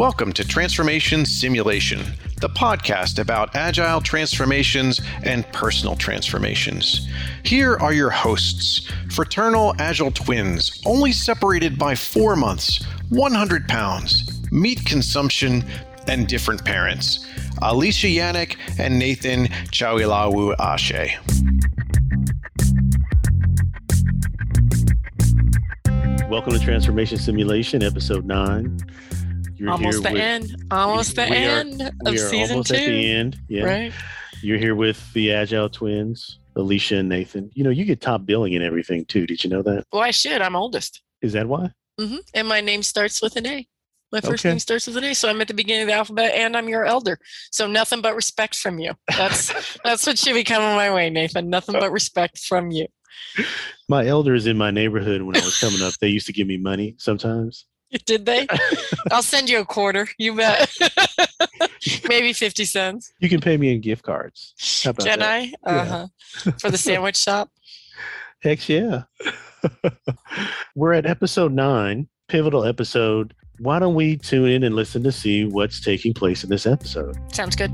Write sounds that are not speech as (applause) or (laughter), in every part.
Welcome to Transformation Simulation, the podcast about agile transformations and personal transformations. Here are your hosts, fraternal agile twins, only separated by four months, 100 pounds, meat consumption, and different parents. Alicia Yannick and Nathan Chawilawu Ashe. Welcome to Transformation Simulation, episode nine. You're almost the with, end. Almost the end are, of season two. At the end, yeah. Right. You're here with the Agile twins, Alicia and Nathan. You know, you get top billing and everything too. Did you know that? Well, I should. I'm oldest. Is that why? Mm-hmm. And my name starts with an A. My first okay. name starts with an A, so I'm at the beginning of the alphabet, and I'm your elder. So nothing but respect from you. That's (laughs) that's what should be coming my way, Nathan. Nothing but respect from you. My elders in my neighborhood when I was coming up, they used to give me money sometimes. (laughs) Did they? (laughs) I'll send you a quarter. You bet. (laughs) Maybe 50 cents. You can pay me in gift cards. How about can that? I? Uh-huh. Yeah. For the sandwich shop? Heck yeah. We're at episode nine, pivotal episode. Why don't we tune in and listen to see what's taking place in this episode? Sounds good.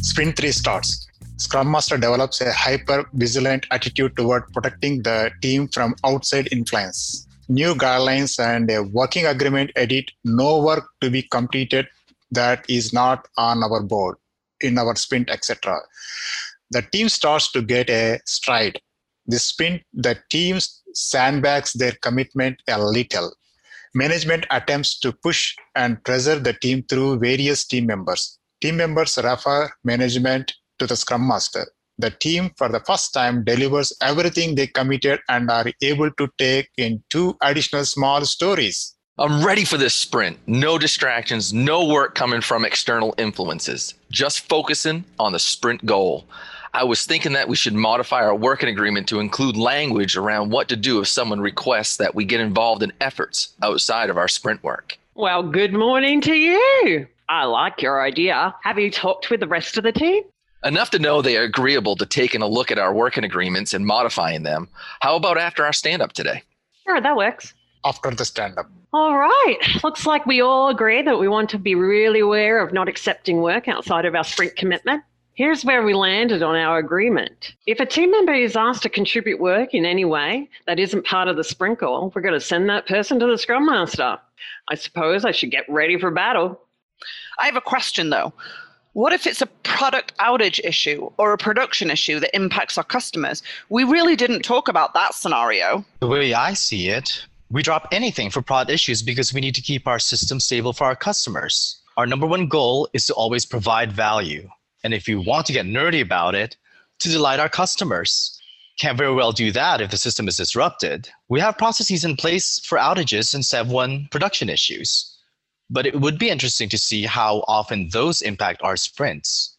Sprint 3 starts. Scrum Master develops a hyper vigilant attitude toward protecting the team from outside influence. New guidelines and a working agreement edit no work to be completed that is not on our board, in our sprint, etc. The team starts to get a stride. The sprint, the team sandbags their commitment a little. Management attempts to push and pressure the team through various team members. Team members refer management to the Scrum Master. The team, for the first time, delivers everything they committed and are able to take in two additional small stories. I'm ready for this sprint. No distractions, no work coming from external influences, just focusing on the sprint goal. I was thinking that we should modify our working agreement to include language around what to do if someone requests that we get involved in efforts outside of our sprint work. Well, good morning to you. I like your idea. Have you talked with the rest of the team? Enough to know they are agreeable to taking a look at our working agreements and modifying them. How about after our stand up today? Sure, that works. After the stand up. All right. Looks like we all agree that we want to be really aware of not accepting work outside of our sprint commitment. Here's where we landed on our agreement. If a team member is asked to contribute work in any way that isn't part of the sprint goal, we're going to send that person to the Scrum Master. I suppose I should get ready for battle. I have a question though. What if it's a product outage issue or a production issue that impacts our customers? We really didn't talk about that scenario. The way I see it, we drop anything for product issues because we need to keep our system stable for our customers. Our number one goal is to always provide value. And if you want to get nerdy about it, to delight our customers. Can't very well do that if the system is disrupted. We have processes in place for outages and SEV1 production issues but it would be interesting to see how often those impact our sprints.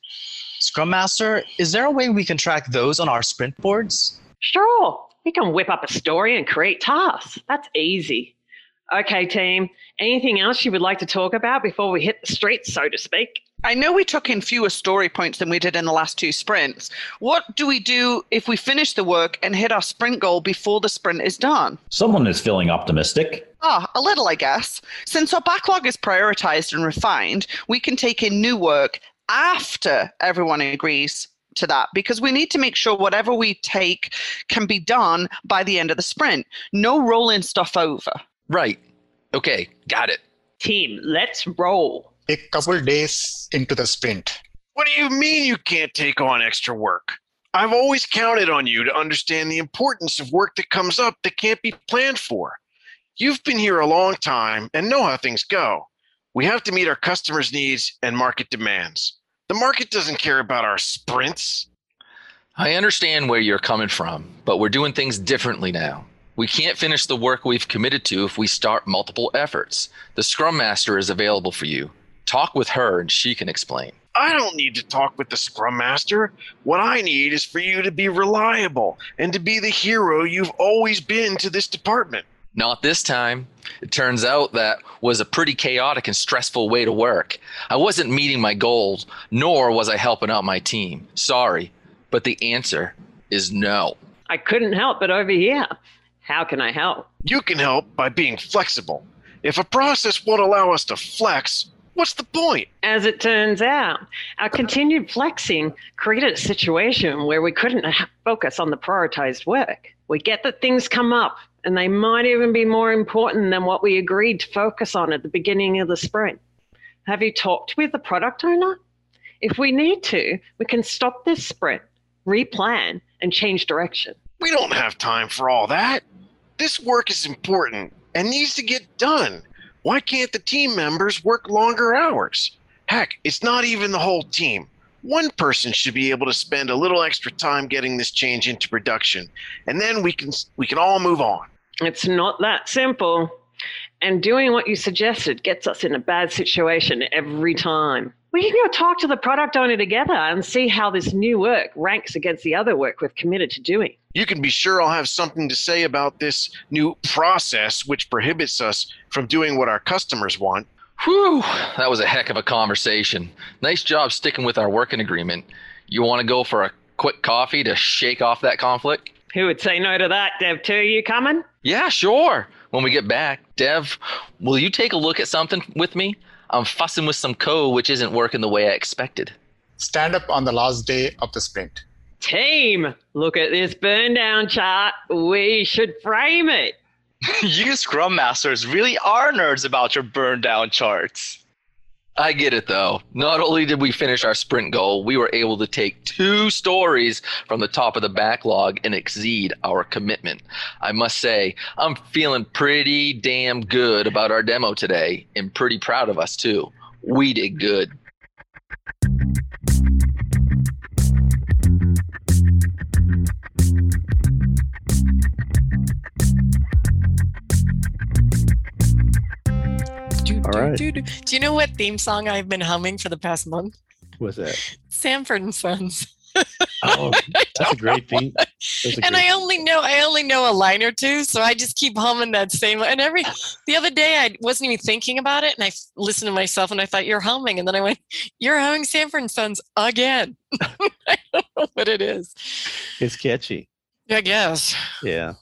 Scrum Master, is there a way we can track those on our sprint boards? Sure. We can whip up a story and create tasks. That's easy. Okay, team. Anything else you would like to talk about before we hit the streets, so to speak? I know we took in fewer story points than we did in the last two sprints. What do we do if we finish the work and hit our sprint goal before the sprint is done? Someone is feeling optimistic. Ah, a little, I guess. Since our backlog is prioritized and refined, we can take in new work after everyone agrees to that because we need to make sure whatever we take can be done by the end of the sprint. No rolling stuff over. Right. Okay, got it. Team, let's roll a couple days into the sprint. What do you mean you can't take on extra work? I've always counted on you to understand the importance of work that comes up that can't be planned for. You've been here a long time and know how things go. We have to meet our customers' needs and market demands. The market doesn't care about our sprints. I understand where you're coming from, but we're doing things differently now. We can't finish the work we've committed to if we start multiple efforts. The Scrum Master is available for you. Talk with her and she can explain. I don't need to talk with the Scrum Master. What I need is for you to be reliable and to be the hero you've always been to this department. Not this time. It turns out that was a pretty chaotic and stressful way to work. I wasn't meeting my goals, nor was I helping out my team. Sorry, but the answer is no. I couldn't help but over here. How can I help? You can help by being flexible. If a process won't allow us to flex, what's the point? As it turns out, our continued flexing created a situation where we couldn't focus on the prioritized work. We get that things come up and they might even be more important than what we agreed to focus on at the beginning of the sprint. Have you talked with the product owner? If we need to, we can stop this sprint, replan, and change direction. We don't have time for all that. This work is important and needs to get done. Why can't the team members work longer hours? Heck, it's not even the whole team. One person should be able to spend a little extra time getting this change into production, and then we can we can all move on. It's not that simple. And doing what you suggested gets us in a bad situation every time. We can go talk to the product owner together and see how this new work ranks against the other work we've committed to doing. You can be sure I'll have something to say about this new process which prohibits us from doing what our customers want. Whew, that was a heck of a conversation. Nice job sticking with our working agreement. You want to go for a quick coffee to shake off that conflict? Who would say no to that, Dev 2? You coming? Yeah, sure. When we get back, Dev, will you take a look at something with me? I'm fussing with some code which isn't working the way I expected. Stand up on the last day of the sprint. Team, look at this burn down chart. We should frame it. (laughs) you Scrum Masters really are nerds about your burn down charts. I get it though. Not only did we finish our sprint goal, we were able to take two stories from the top of the backlog and exceed our commitment. I must say, I'm feeling pretty damn good about our demo today and pretty proud of us too. We did good. All right. Do, do, do. do you know what theme song I've been humming for the past month? What's that? Sanford and Sons. (laughs) Oh, (laughs) that's a great theme. A and great- I only know I only know a line or two, so I just keep humming that same. And every the other day I wasn't even thinking about it, and I listened to myself, and I thought you're humming, and then I went, "You're humming Sanford and Sons again." (laughs) I don't know what it is. it's catchy. I guess. Yeah,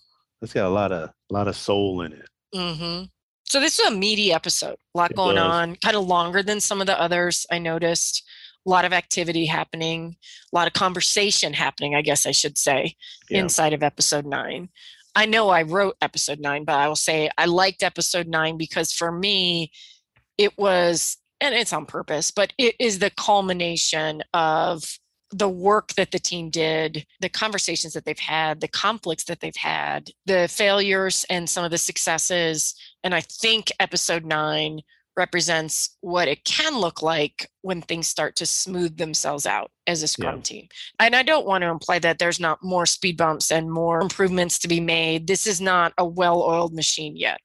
it's got a lot of a lot of soul in it. hmm So this is a meaty episode. A lot It going was. on. Kind of longer than some of the others. I noticed. A lot of activity happening. A lot of conversation happening. I guess I should say Yeah. inside of episode nine. I know I wrote episode nine, but I will say I liked episode nine because for me, it was, and it's on purpose, but it is the culmination of the work that the team did, the conversations that they've had, the conflicts that they've had, the failures and some of the successes. And I think episode nine represents what it can look like when things start to smooth themselves out as a scrum Yeah. team. And I don't want to imply that there's not more speed bumps and more improvements to be made. This is not a well oiled machine yet.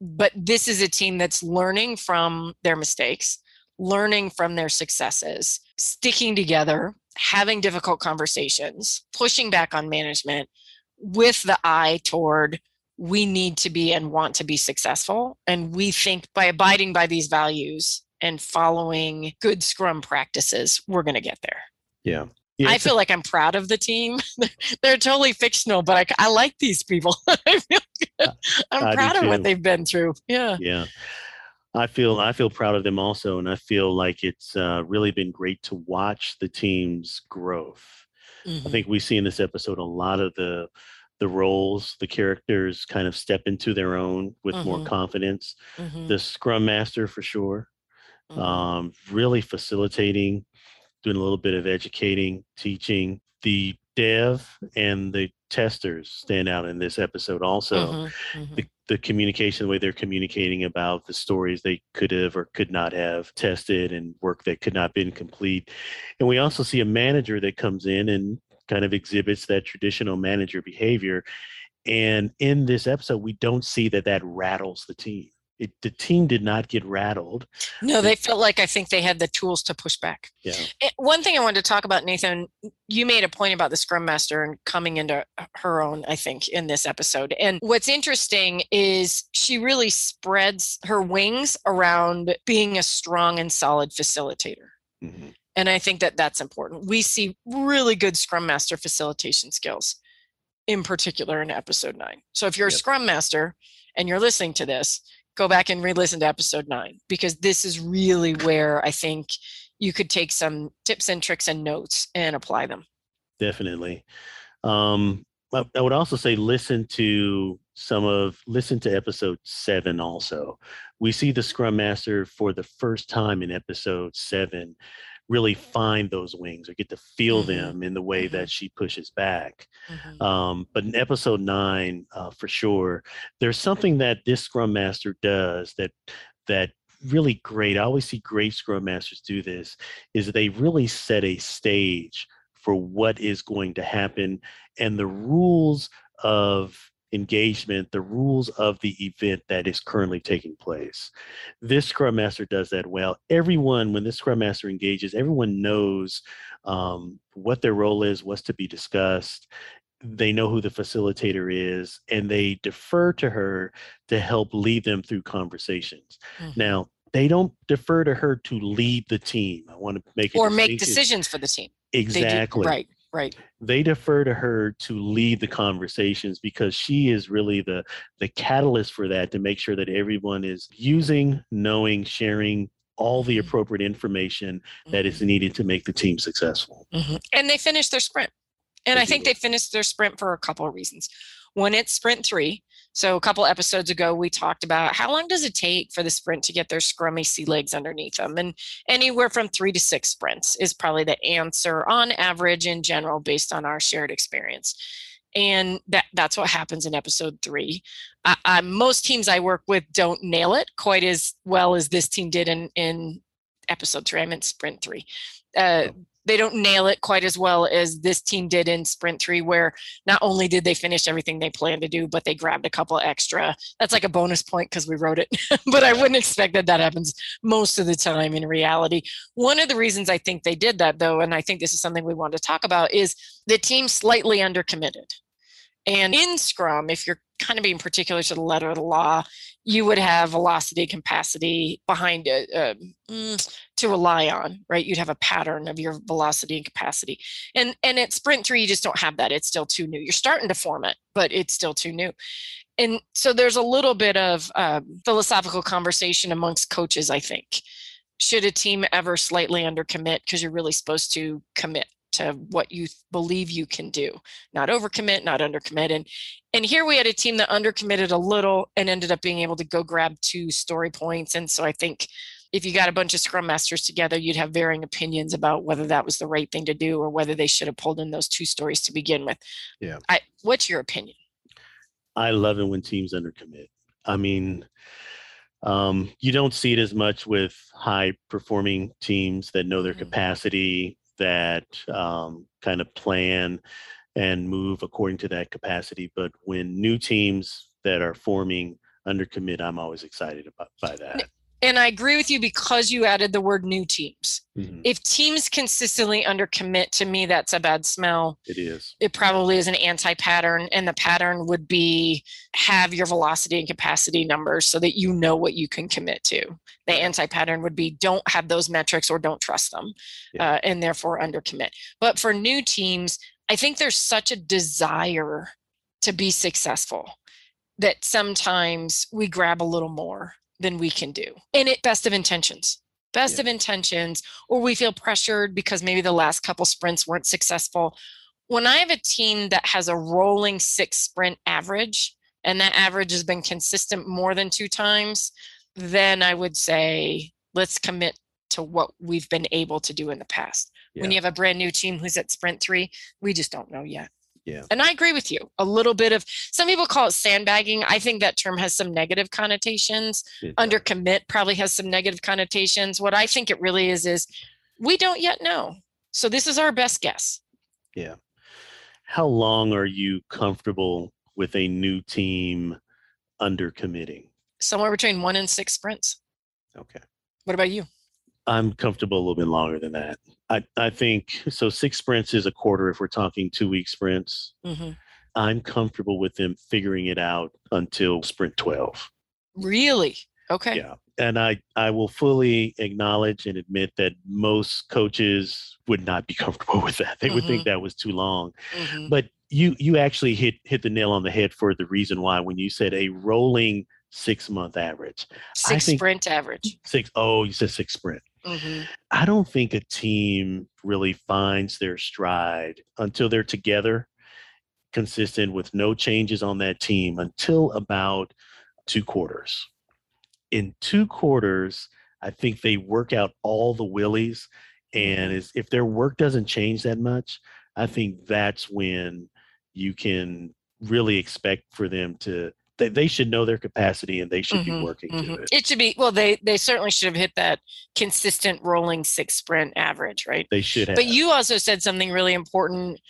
But this is a team that's learning from their mistakes, learning from their successes, sticking together, having difficult conversations, pushing back on management with the eye toward we need to be and want to be successful. And we think by abiding by these values and following good scrum practices, we're going to get there. Yeah. yeah I it's a- feel like I'm proud of the team. (laughs) They're totally fictional, but I, I like these people. (laughs) I feel good. I'm I proud of what they've been through. Yeah. yeah i feel i feel proud of them also and i feel like it's uh, really been great to watch the team's growth i Mhm. think we see in this episode a lot of the the roles the characters kind of step into their own with more Mhm. confidence Mhm. the scrum master for sure Mhm. um, really facilitating doing a little bit of educating teaching the dev and the testers stand out in this episode also Mhm. Mhm. the, the communication, the way they're communicating about the stories they could have or could not have tested and work that could not been complete. And we also see a manager that comes in and kind of exhibits that traditional manager behavior. And in this episode, we don't see that that rattles the team. It, the team did not get rattled. No, they felt like I think they had the tools to push back. Yeah. Eh, One thing I wanted to talk about, Nathan, you made a point about the Scrum Master and coming into her own, I think, in this episode. And what's interesting is she really spreads her wings around being a strong and solid facilitator. Mhm. And I think that that's important. We see really good Scrum Master facilitation skills in particular in episode nine. So if you're a scrum master and you're listening to this, go back and re-listen to episode nine because this is really where I think you could take some tips and tricks and notes and apply them. definitely. Um, I, I would also say listen to some of listen to episode seven. Also, we see the Scrum Master for the first time in episode seven really find those wings or get to feel Mhm. them in the way Mhm. that she pushes back. Mhm. Um, but in episode nine, uh, for sure, there's something that this Scrum Master does that that really great. I always see great Scrum Masters do this. Is they really set a stage for what is going to happen and the rules of engagement, the rules of the event that is currently taking place. This Scrum Master does that well. Everyone, when this Scrum Master engages, everyone knows um, what their role is, what's to be discussed. They know who the facilitator is, and they defer to her to help lead them through conversations. Mhm. Now, they don't defer to her to lead the team. I want to make or make decisions for the team. They do- Exactly right, right. they defer to her to lead the conversations because she is really the the catalyst for that to make sure that everyone is using knowing sharing all the Mhm. appropriate information that is Mhm. needed to make the team successful Mhm. And they finished their sprint. And They I think did. they finished their sprint for a couple of reasons. One, it's sprint three. So a couple episodes ago, we talked about how long does it take for the sprint to get their scrummy sea legs underneath them? And anywhere from three to six sprints is probably the answer on average in general based on our shared experience. And that, that's what happens in episode three. Most teams I work with don't nail it quite as well as this team did in, in episode three. I meant sprint three. Uh, they don't nail it quite as well as this team did in sprint three, where not only did they finish everything they planned to do, but they grabbed a couple extra. That's like a bonus point because we wrote it, (laughs) but I wouldn't expect that that happens most of the time in reality. One of the reasons I think they did that, though, and I think this is something we want to talk about, is the team slightly undercommitted. And in Scrum, if you're kind of being particular to the letter of the law, you would have velocity capacity behind it uh, mm, to rely on, right? You'd have a pattern of your velocity and capacity. And and at Sprint 3, you just don't have that. It's still too new. You're starting to form it, but it's still too new. And so there's a little bit of um, philosophical conversation amongst coaches, I think. Should a team ever slightly undercommit because you're really supposed to commit to what you believe you can do not overcommit not undercommit and and here we had a team that undercommitted a little and ended up being able to go grab two story points and so i think if you got a bunch of scrum masters together you'd have varying opinions about whether that was the right thing to do or whether they should have pulled in those two stories to begin with Yeah. i what's your opinion i love it when teams undercommit i mean um, you don't see it as much with high performing teams that know their Mhm. capacity that um, kind of plan and move according to that capacity. But when new teams that are forming under commit, I'm always excited about by that. And i agree with you because you added the word new teams Mhm. if teams consistently undercommit to me that's a bad smell It is. it probably is an anti-pattern and the pattern would be have your velocity and capacity numbers so that you know what you can commit to the anti-pattern would be don't have those metrics or don't trust them Yeah. uh, and therefore undercommit but for new teams i think there's such a desire to be successful that sometimes we grab a little more than we can do and it best of intentions best Yeah. of intentions or we feel pressured because maybe the last couple sprints weren't successful when I have a team that has a rolling six sprint average, and that average has been consistent more than two times, then I would say let's commit to what we've been able to do in the past. When you have a brand new team who's at sprint three, we just don't know yet. Yeah. And I agree with you. A little bit of some people call it sandbagging. I think that term has some negative connotations. It Under commit probably has some negative connotations. What I think it really is is we don't yet know. So this is our best guess. Yeah. How long are you comfortable with a new team under committing? somewhere between one and six sprints. Okay. What about you? I'm comfortable a little bit longer than that. I, I think so. Six sprints is a quarter if we're talking two week sprints. Mm-hmm. I'm comfortable with them figuring it out until sprint 12. Really? Okay. Yeah. And I, I will fully acknowledge and admit that most coaches would not be (laughs) comfortable with that. They would think that was too long. Mhm. But you you actually hit hit the nail on the head for the reason why when you said a rolling six month average. Six sprint average. Six oh, you said six sprint. Hmm I don't think a team really finds their stride until they're together, consistent with no changes on that team until about two quarters. In two quarters, I think they work out all the willies. And if their work doesn't change that much, I think that's when you can really expect for them to. They, they should know their capacity and they should be Mhm, working Mhm. to it. It should be well. They they certainly should have hit that consistent rolling six sprint average, right? They should have. But you also said something really important,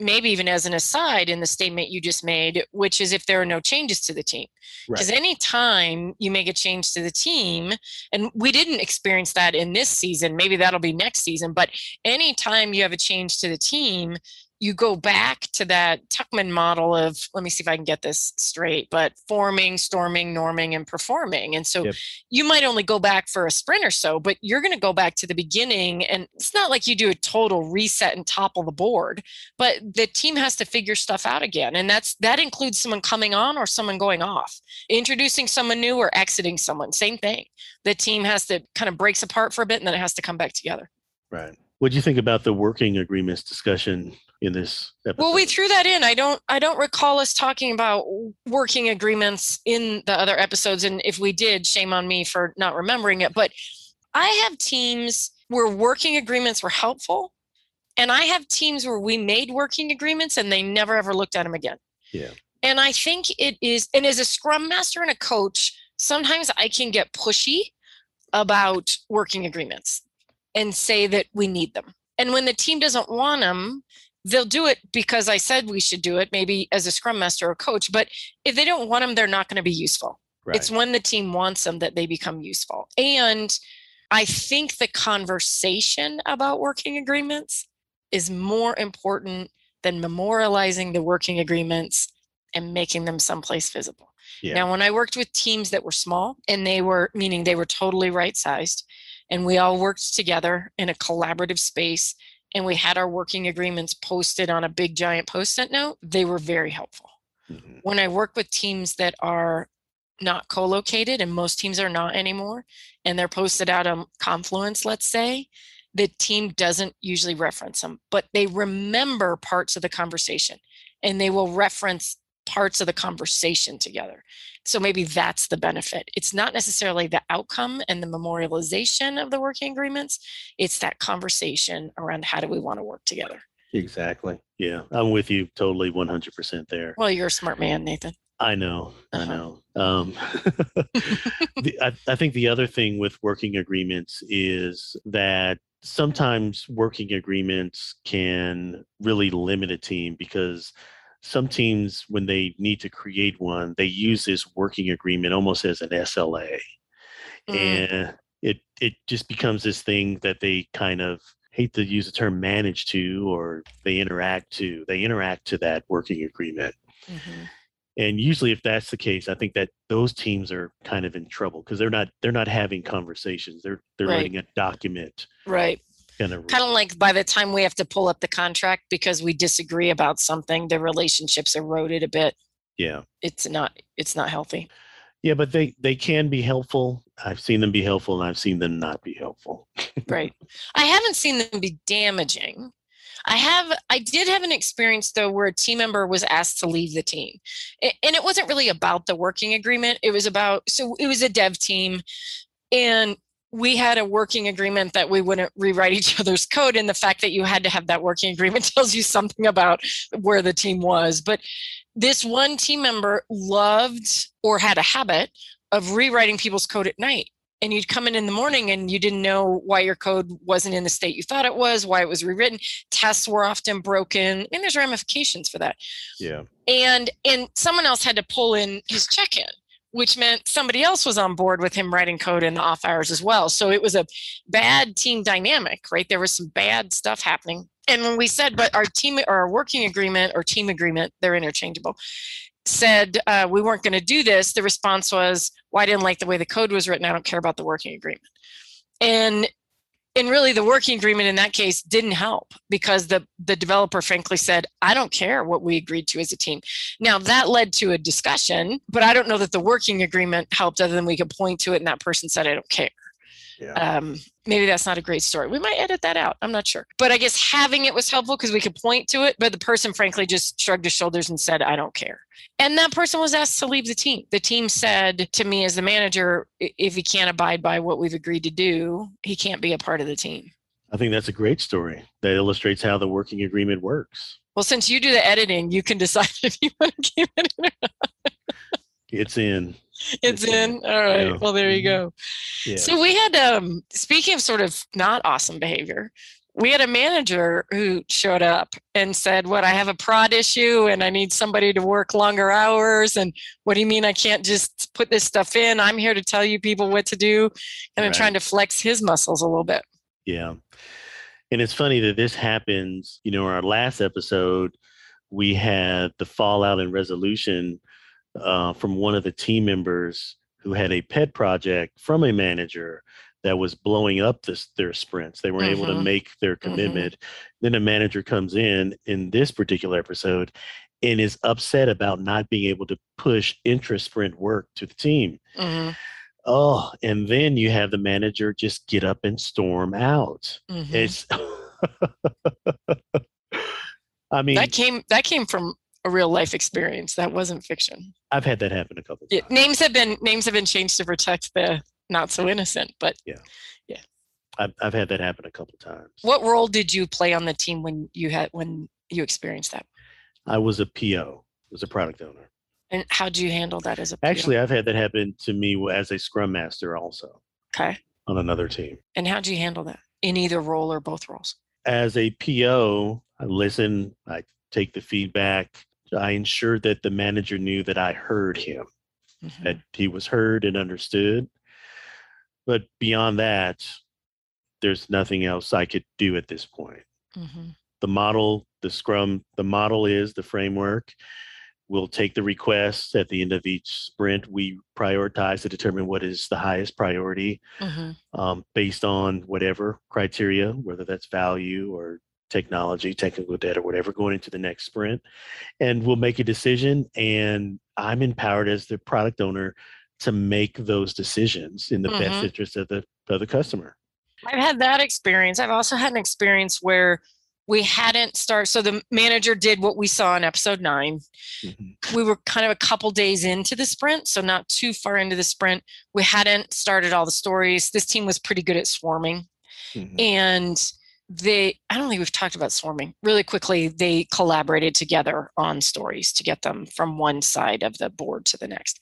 maybe even as an aside in the statement you just made, which is if there are no changes to the team. Because Right. anytime you make a change to the team, and we didn't experience that in this season, maybe that'll be next season, but anytime you have a change to the team, you go back to that Tuckman model of, let me see if I can get this straight, but forming, storming, norming, and performing. And so Yep. you might only go back for a sprint or so, but you're going to go back to the beginning. And it's not like you do a total reset and topple the board, but the team has to figure stuff out again. And that's that includes someone coming on or someone going off, introducing someone new or exiting someone. Same thing. The team has to kind of breaks apart for a bit and then it has to come back together. Right. What do you think about the working agreements discussion in this episode? Well, we threw that in. I don't I don't recall us talking about working agreements in the other episodes and if we did, shame on me for not remembering it, but I have teams where working agreements were helpful and I have teams where we made working agreements and they never ever looked at them again. Yeah. And I think it is and as a scrum master and a coach, sometimes I can get pushy about working agreements and say that we need them. And when the team doesn't want them, they'll do it because I said we should do it, maybe as a scrum master or coach. But if they don't want them, they're not going to be useful. Right. It's when the team wants them that they become useful. And I think the conversation about working agreements is more important than memorializing the working agreements and making them someplace visible. Yeah. Now, when I worked with teams that were small and they were, meaning they were totally right sized, and we all worked together in a collaborative space, and we had our working agreements posted on a big giant post it note, they were very helpful. Mhm. When I work with teams that are not co located, and most teams are not anymore, and they're posted out on Confluence, let's say, the team doesn't usually reference them, but they remember parts of the conversation and they will reference parts of the conversation together. So maybe that's the benefit. It's not necessarily the outcome and the memorialization of the working agreements, it's that conversation around how do we want to work together. Exactly. Yeah. I'm with you totally 100% there. Well, you're a smart man, Nathan. I know. I Uh-huh. know. Um, (laughs) the, I, I think the other thing with working agreements is that sometimes working agreements can really limit a team because some teams, when they need to create one, they use this working agreement almost as an SLA. Mm. And it, it just becomes this thing that they kind of hate to use the term manage to or they interact to they interact to that working agreement Mhm. and usually if that's the case i think that those teams are kind of in trouble because they're not they're not having conversations they're they're Right. letting a document Right. Kind of Kind of like by the time we have to pull up the contract because we disagree about something, the relationships eroded a bit. yeah It's not it's not healthy. yeah but they they can be helpful i've seen them be helpful and i've seen them not be helpful (laughs) Right. I haven't seen them be damaging. I have I did have an experience though where a team member was asked to leave the team. And it wasn't really about the working agreement. It was about so it was a dev team and we had a working agreement that we wouldn't rewrite each other's code and the fact that you had to have that working agreement (laughs) tells you something about where the team was. But this one team member loved or had a habit of rewriting people's code at night and you'd come in in the morning and you didn't know why your code wasn't in the state you thought it was, why it was rewritten. Tests were often broken, and there's ramifications for that. yeah And and someone else had to pull in his check-in, which meant somebody else was on board with him writing code in the off hours as well. So it was a bad team dynamic, right? There was some bad stuff happening. And when we said, but our team or our working agreement or team agreement, they're interchangeable, said uh, we weren't going to do this, the response was, well, I didn't like the way the code was written. I don't care about the working agreement. And and really the working agreement in that case didn't help because the the developer frankly said i don't care what we agreed to as a team. Now that led to a discussion but i don't know that the working agreement helped other than we could point to it and that person said i don't care Yeah. um, maybe that's not a great story we might edit that out i'm not sure but i guess having it was helpful because we could point to it but the person frankly just shrugged his shoulders and said i don't care and that person was asked to leave the team the team said to me as the manager if he can't abide by what we've agreed to do he can't be a part of the team I think that's a great story that illustrates how the working agreement works. Well, since you do the editing, you can decide (laughs) if you want to keep it in. or not. It's in. It's in. All right. Yeah. Well, there you go. Yeah. So we had um speaking of sort of not awesome behavior, we had a manager who showed up and said, What I have a prod issue and I need somebody to work longer hours. And what do you mean I can't just put this stuff in? I'm here to tell you people what to do. And I'm trying to flex his muscles a little bit. Yeah. And it's funny that this happens, you know, in our last episode, we had the fallout and resolution uh, from one of the team members who had a pet project from a manager that was blowing up this, their sprints. They weren't able to Mhm. make their commitment. Then a manager comes in in this particular episode and is upset about not being able to push interest sprint work to the team. Mhm, Oh, and then you have the manager just get up and storm out. mhm. It's (laughs) I mean, that came that came from a real life experience. That wasn't fiction. I've had that happen a couple Yeah, times. names have been names have been changed to protect the not so innocent. But I've, I've had that happen a couple times. what role did you play on the team when you had when you experienced that? I was a PO, was a product owner. And how do you handle that as a PO? Actually, I've had that happen to me as a scrum master also okay? on another team. And how do you handle that in either role or both roles? As a PO, I listen, I take the feedback. I ensured that the manager knew that I heard him. Mhm. that he was heard and understood. But beyond that, there's nothing else I could do at this point. Mhm. The model, the Scrum, the model is the framework. We'll take the requests at the end of each sprint. We prioritize to determine what is the highest priority Mhm. um, based on whatever criteria, whether that's value or technology, technical debt, or whatever, going into the next sprint. And we'll make a decision. And I'm empowered as the product owner to make those decisions in the best Mhm. interest of the of the customer. I've had that experience. I've also had an experience where we hadn't started. So the manager did what we saw in episode nine. Mhm. We were kind of a couple days into the sprint, so not too far into the sprint. We hadn't started all the stories. This team was pretty good at swarming. Mhm. and they i don't think we've talked about swarming. Really quickly they collaborated together on stories to get them from one side of the board to the next.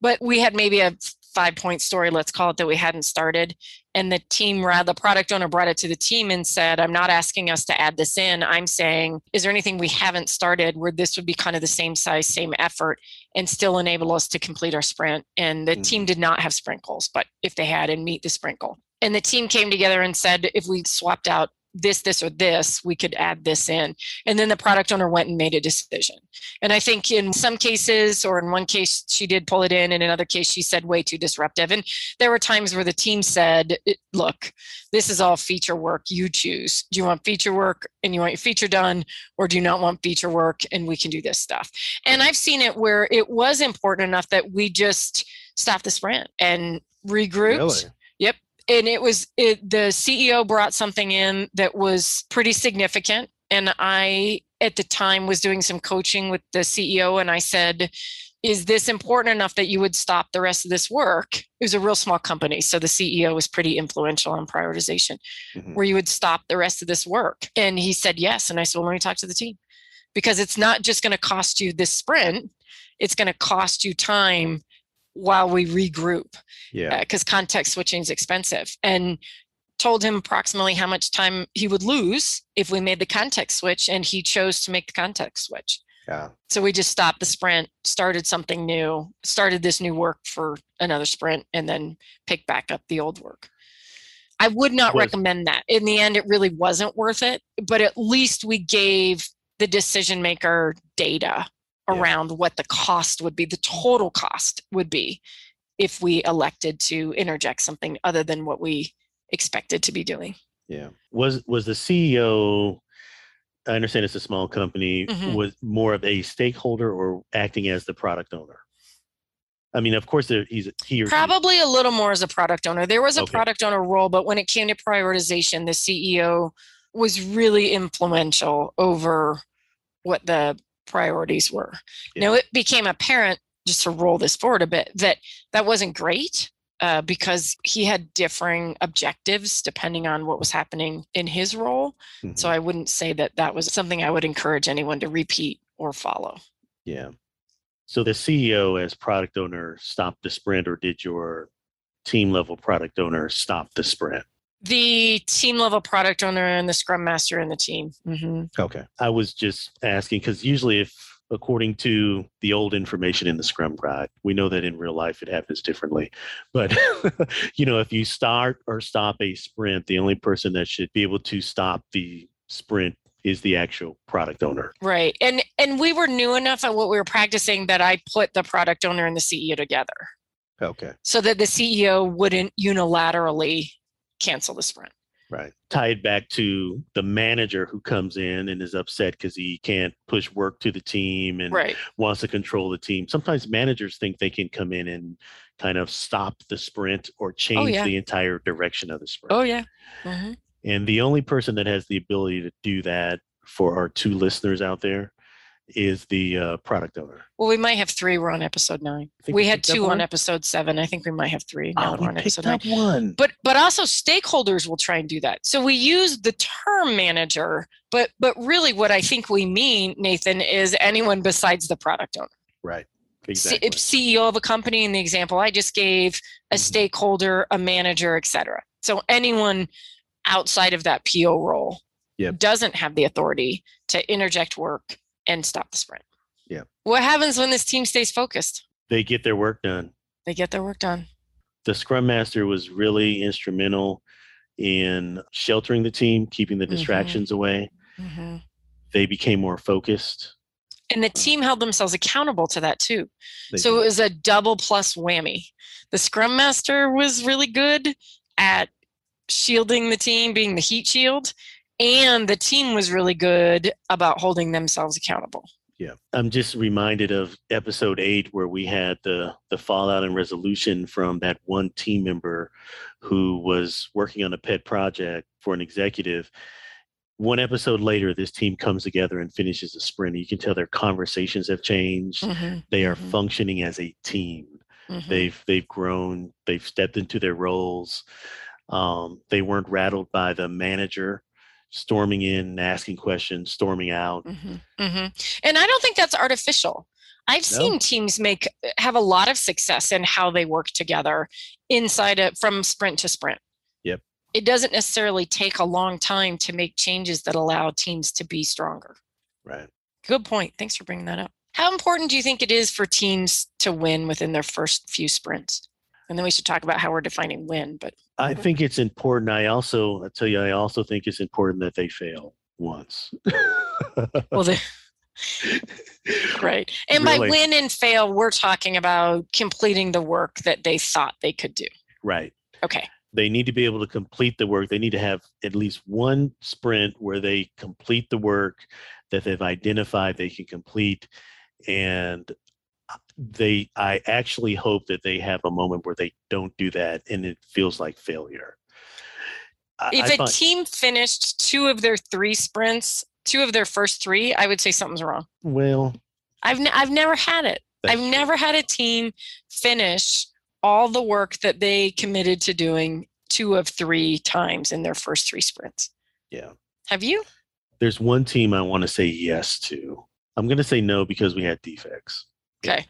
But we had maybe a five point story let's call it that we hadn't started and the team the product owner brought it to the team and said i'm not asking us to add this in. I'm saying is there anything we haven't started where this would be kind of the same size same effort and still enable us to complete our sprint? And the team mm-hmm. did not have sprint goals but if they had and meet the sprint goal. And the team came together and said if we swapped out this this or this we could add this in. And then the product owner went and made a decision. And i think in some cases or in one case she did pull it in and in another case she said way too disruptive. And there were times where the team said look this is all feature work. You choose. Do you want feature work and you want your feature done or do you not want feature work and we can do this stuff? And i've seen it where it was important enough that we just stopped the sprint and regrouped Really? And it was it, the CEO brought something in that was pretty significant. And I, at the time, was doing some coaching with the CEO, and I said, Is this important enough that you would stop the rest of this work? It was a real small company. So the CEO was pretty influential on prioritization, Mhm. where you would stop the rest of this work. And he said, Yes. And I said, Well, let me talk to the team because it's not just going to cost you this sprint, it's going to cost you time while we regroup Yeah. Uh, because context switching is expensive and told him approximately how much time he would lose if we made the context switch and he chose to make the context switch. Yeah. so we just stopped the sprint started something new started this new work for another sprint and then picked back up the old work. I would not Was- recommend that. In the end it really wasn't worth it but at least we gave the decision maker data Yeah. around what the cost would be the total cost would be if we elected to interject something other than what we expected to be doing Yeah. Was was the CEO I understand it's a small company, Mhm. was more of a stakeholder or acting as the product owner? I mean, of course, there, he's he or she- Probably a little more as a product owner. There was a Okay. product owner role, but when it came to prioritization, the CEO was really influential over what the priorities were. Now, it became apparent, just to roll this forward a bit, that that wasn't great uh, because he had differing objectives depending on what was happening in his role. Mhm. So I wouldn't say that that was something I would encourage anyone to repeat or follow. Yeah. So the CEO as product owner stopped the sprint, or did your team level product owner stop the sprint? The team level product owner and the scrum master and the team. hmm Okay. I was just asking because usually, if according to the old information in the Scrum Guide, we know that in real life it happens differently. But (laughs) you know, if you start or stop a sprint, the only person that should be able to stop the sprint is the actual product owner. Right. And and we were new enough at what we were practicing that I put the product owner and the CEO together Okay. so that the CEO wouldn't unilaterally cancel the sprint. Right. Tied back to the manager who comes in and is upset because he can't push work to the team and Right. wants to control the team. Sometimes managers think they can come in and kind of stop the sprint or change yeah. the entire direction of the sprint. Oh yeah. hmm And the only person that has the ability to do that for our two listeners out there is the uh, product owner. Well, we might have three. We're on episode nine. We we had two on episode seven. I think we might have three now. Oh, we we're on picked episode nine. up one. But but also stakeholders will try and do that. So we use the term manager, but but really what I think we mean, Nathan, is anyone besides the product owner. right. Exactly. if CEO of a company in the example I just gave, a Mhm. stakeholder, a manager, etc. So anyone outside of that PO role Yep. doesn't have the authority to interject work and stop the sprint. Yeah. What happens when this team stays focused? they get their work done. They get their work done. the scrum master was really instrumental in sheltering the team keeping the Mhm. distractions away Mhm. they became more focused And the team held themselves accountable to that too. They so did. it was a double plus whammy. The scrum master was really good at shielding the team, being the heat shield, and the team was really good about holding themselves accountable. yeah. I'm just reminded of episode 8 where we had the the fallout and resolution from that one team member who was working on a pet project for an executive. One episode later this team comes together and finishes a sprint. You can tell their conversations have changed. Mhm, they are Mhm. functioning as a team. Mhm. they've they've grown. They've stepped into their roles. Um, they weren't rattled by the manager storming in asking questions storming out Mhm, mhm. And I don't think that's artificial. I've No. seen teams make have a lot of success in how they work together inside it from sprint to sprint. Yep. It doesn't necessarily take a long time to make changes that allow teams to be stronger. right Good point. Thanks for bringing that up. How important do you think it is for teams to win within their first few sprints? And then we should talk about how we're defining win. But i think it's important i also i tell you i also think it's important that they fail once (laughs) well, the, (laughs) right. And by win and fail, we're talking about completing the work that they thought they could do. right Okay. they need to be able to complete the work they need to have at least one sprint where they complete the work that they've identified they can complete and they i actually hope that they have a moment where they don't do that and it feels like failure I- If I a find- team finished two of their three sprints, two of their first three, I would say something's wrong. well I've, n- I've never had it. I've never had a team finish all the work that they committed to doing two of three times in their first three sprints. yeah Have you? there's one team i want to say yes to i'm going to say no because we had defects Okay.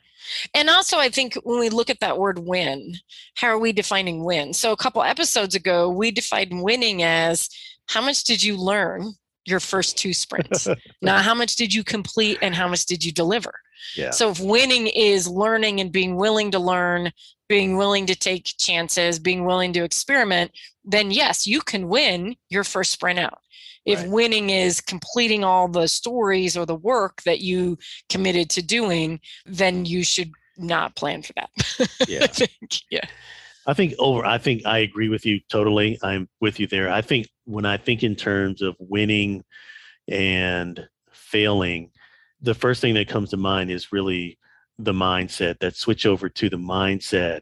And also, I think when we look at that word win, how are we defining win? So, a couple episodes ago, we defined winning as how much did you learn your first two sprints? (laughs) now, how much did you complete and how much did you deliver? yeah So, if winning is learning and being willing to learn, being willing to take chances, being willing to experiment, then yes, you can win your first sprint out. If Right. winning is completing all the stories or the work that you committed to doing, then you should not plan for that. (laughs) Yeah. I think. Yeah. I think over. I think I agree with you totally. I'm with you there. I think when I think in terms of winning and failing, the first thing that comes to mind is really the mindset that switch over to the mindset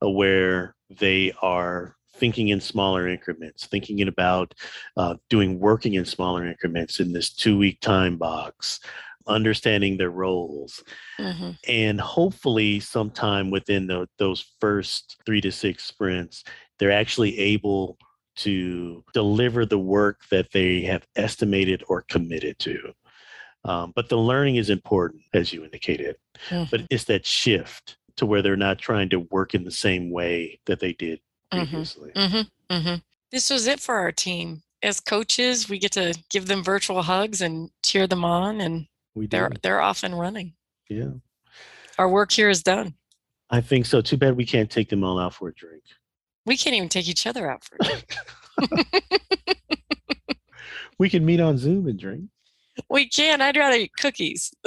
where they are thinking in smaller increments, thinking about uh, doing working in smaller increments in this two week time box, understanding their roles. Mm-hmm. And hopefully, sometime within the, those first three to six sprints, they're actually able to deliver the work that they have estimated or committed to. Um, but the learning is important, as you indicated. Mm-hmm. But it's that shift to where they're not trying to work in the same way that they did mm-hmm. previously. Mm-hmm. Mm-hmm. This was it for our team. As coaches, we get to give them virtual hugs and cheer them on, and we they're they're off and running. Yeah, our work here is done. I think so. Too bad we can't take them all out for a drink. We can't even take each other out for a drink. (laughs) we can meet on Zoom and drink. We can. I'd rather eat cookies. (laughs)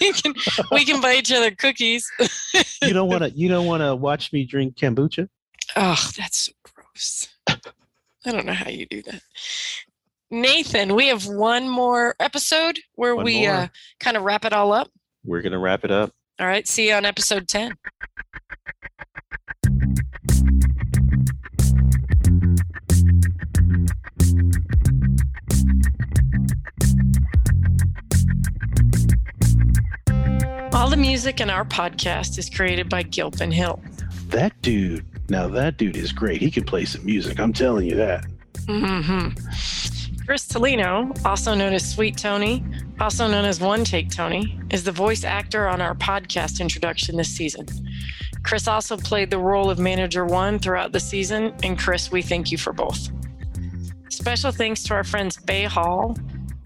we can we can buy each other cookies. (laughs) you don't want to. You don't want to watch me drink kombucha. Oh, that's so gross. I don't know how you do that. Nathan, we have one more episode where one we uh, kind of wrap it all up. We're going to wrap it up. All right. See you on episode 10. All the music in our podcast is created by Gilpin Hill. That dude now that dude is great. He can play some music. I'm telling you that. Mm-hmm. Chris Tolino, also known as Sweet Tony, also known as One Take Tony, is the voice actor on our podcast introduction this season. Chris also played the role of Manager One throughout the season, and Chris, we thank you for both. Special thanks to our friends Bay Hall,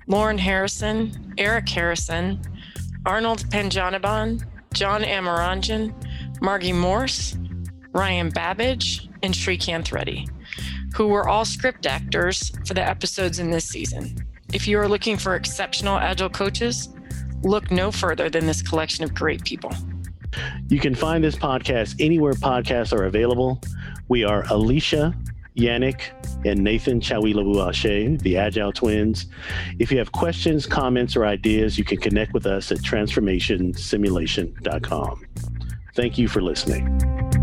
Lauren Harrison, Eric Harrison, Arnold Panjanaban, John Amaranjan, Margie Morse, Ryan Babbage, and Srikanth Reddy, who were all script actors for the episodes in this season. If you are looking for exceptional Agile coaches, look no further than this collection of great people. You can find this podcast anywhere podcasts are available. We are Alicia, Yannick, and Nathan Chawilabuashe, the Agile Twins. If you have questions, comments, or ideas, you can connect with us at transformationsimulation.com. Thank you for listening.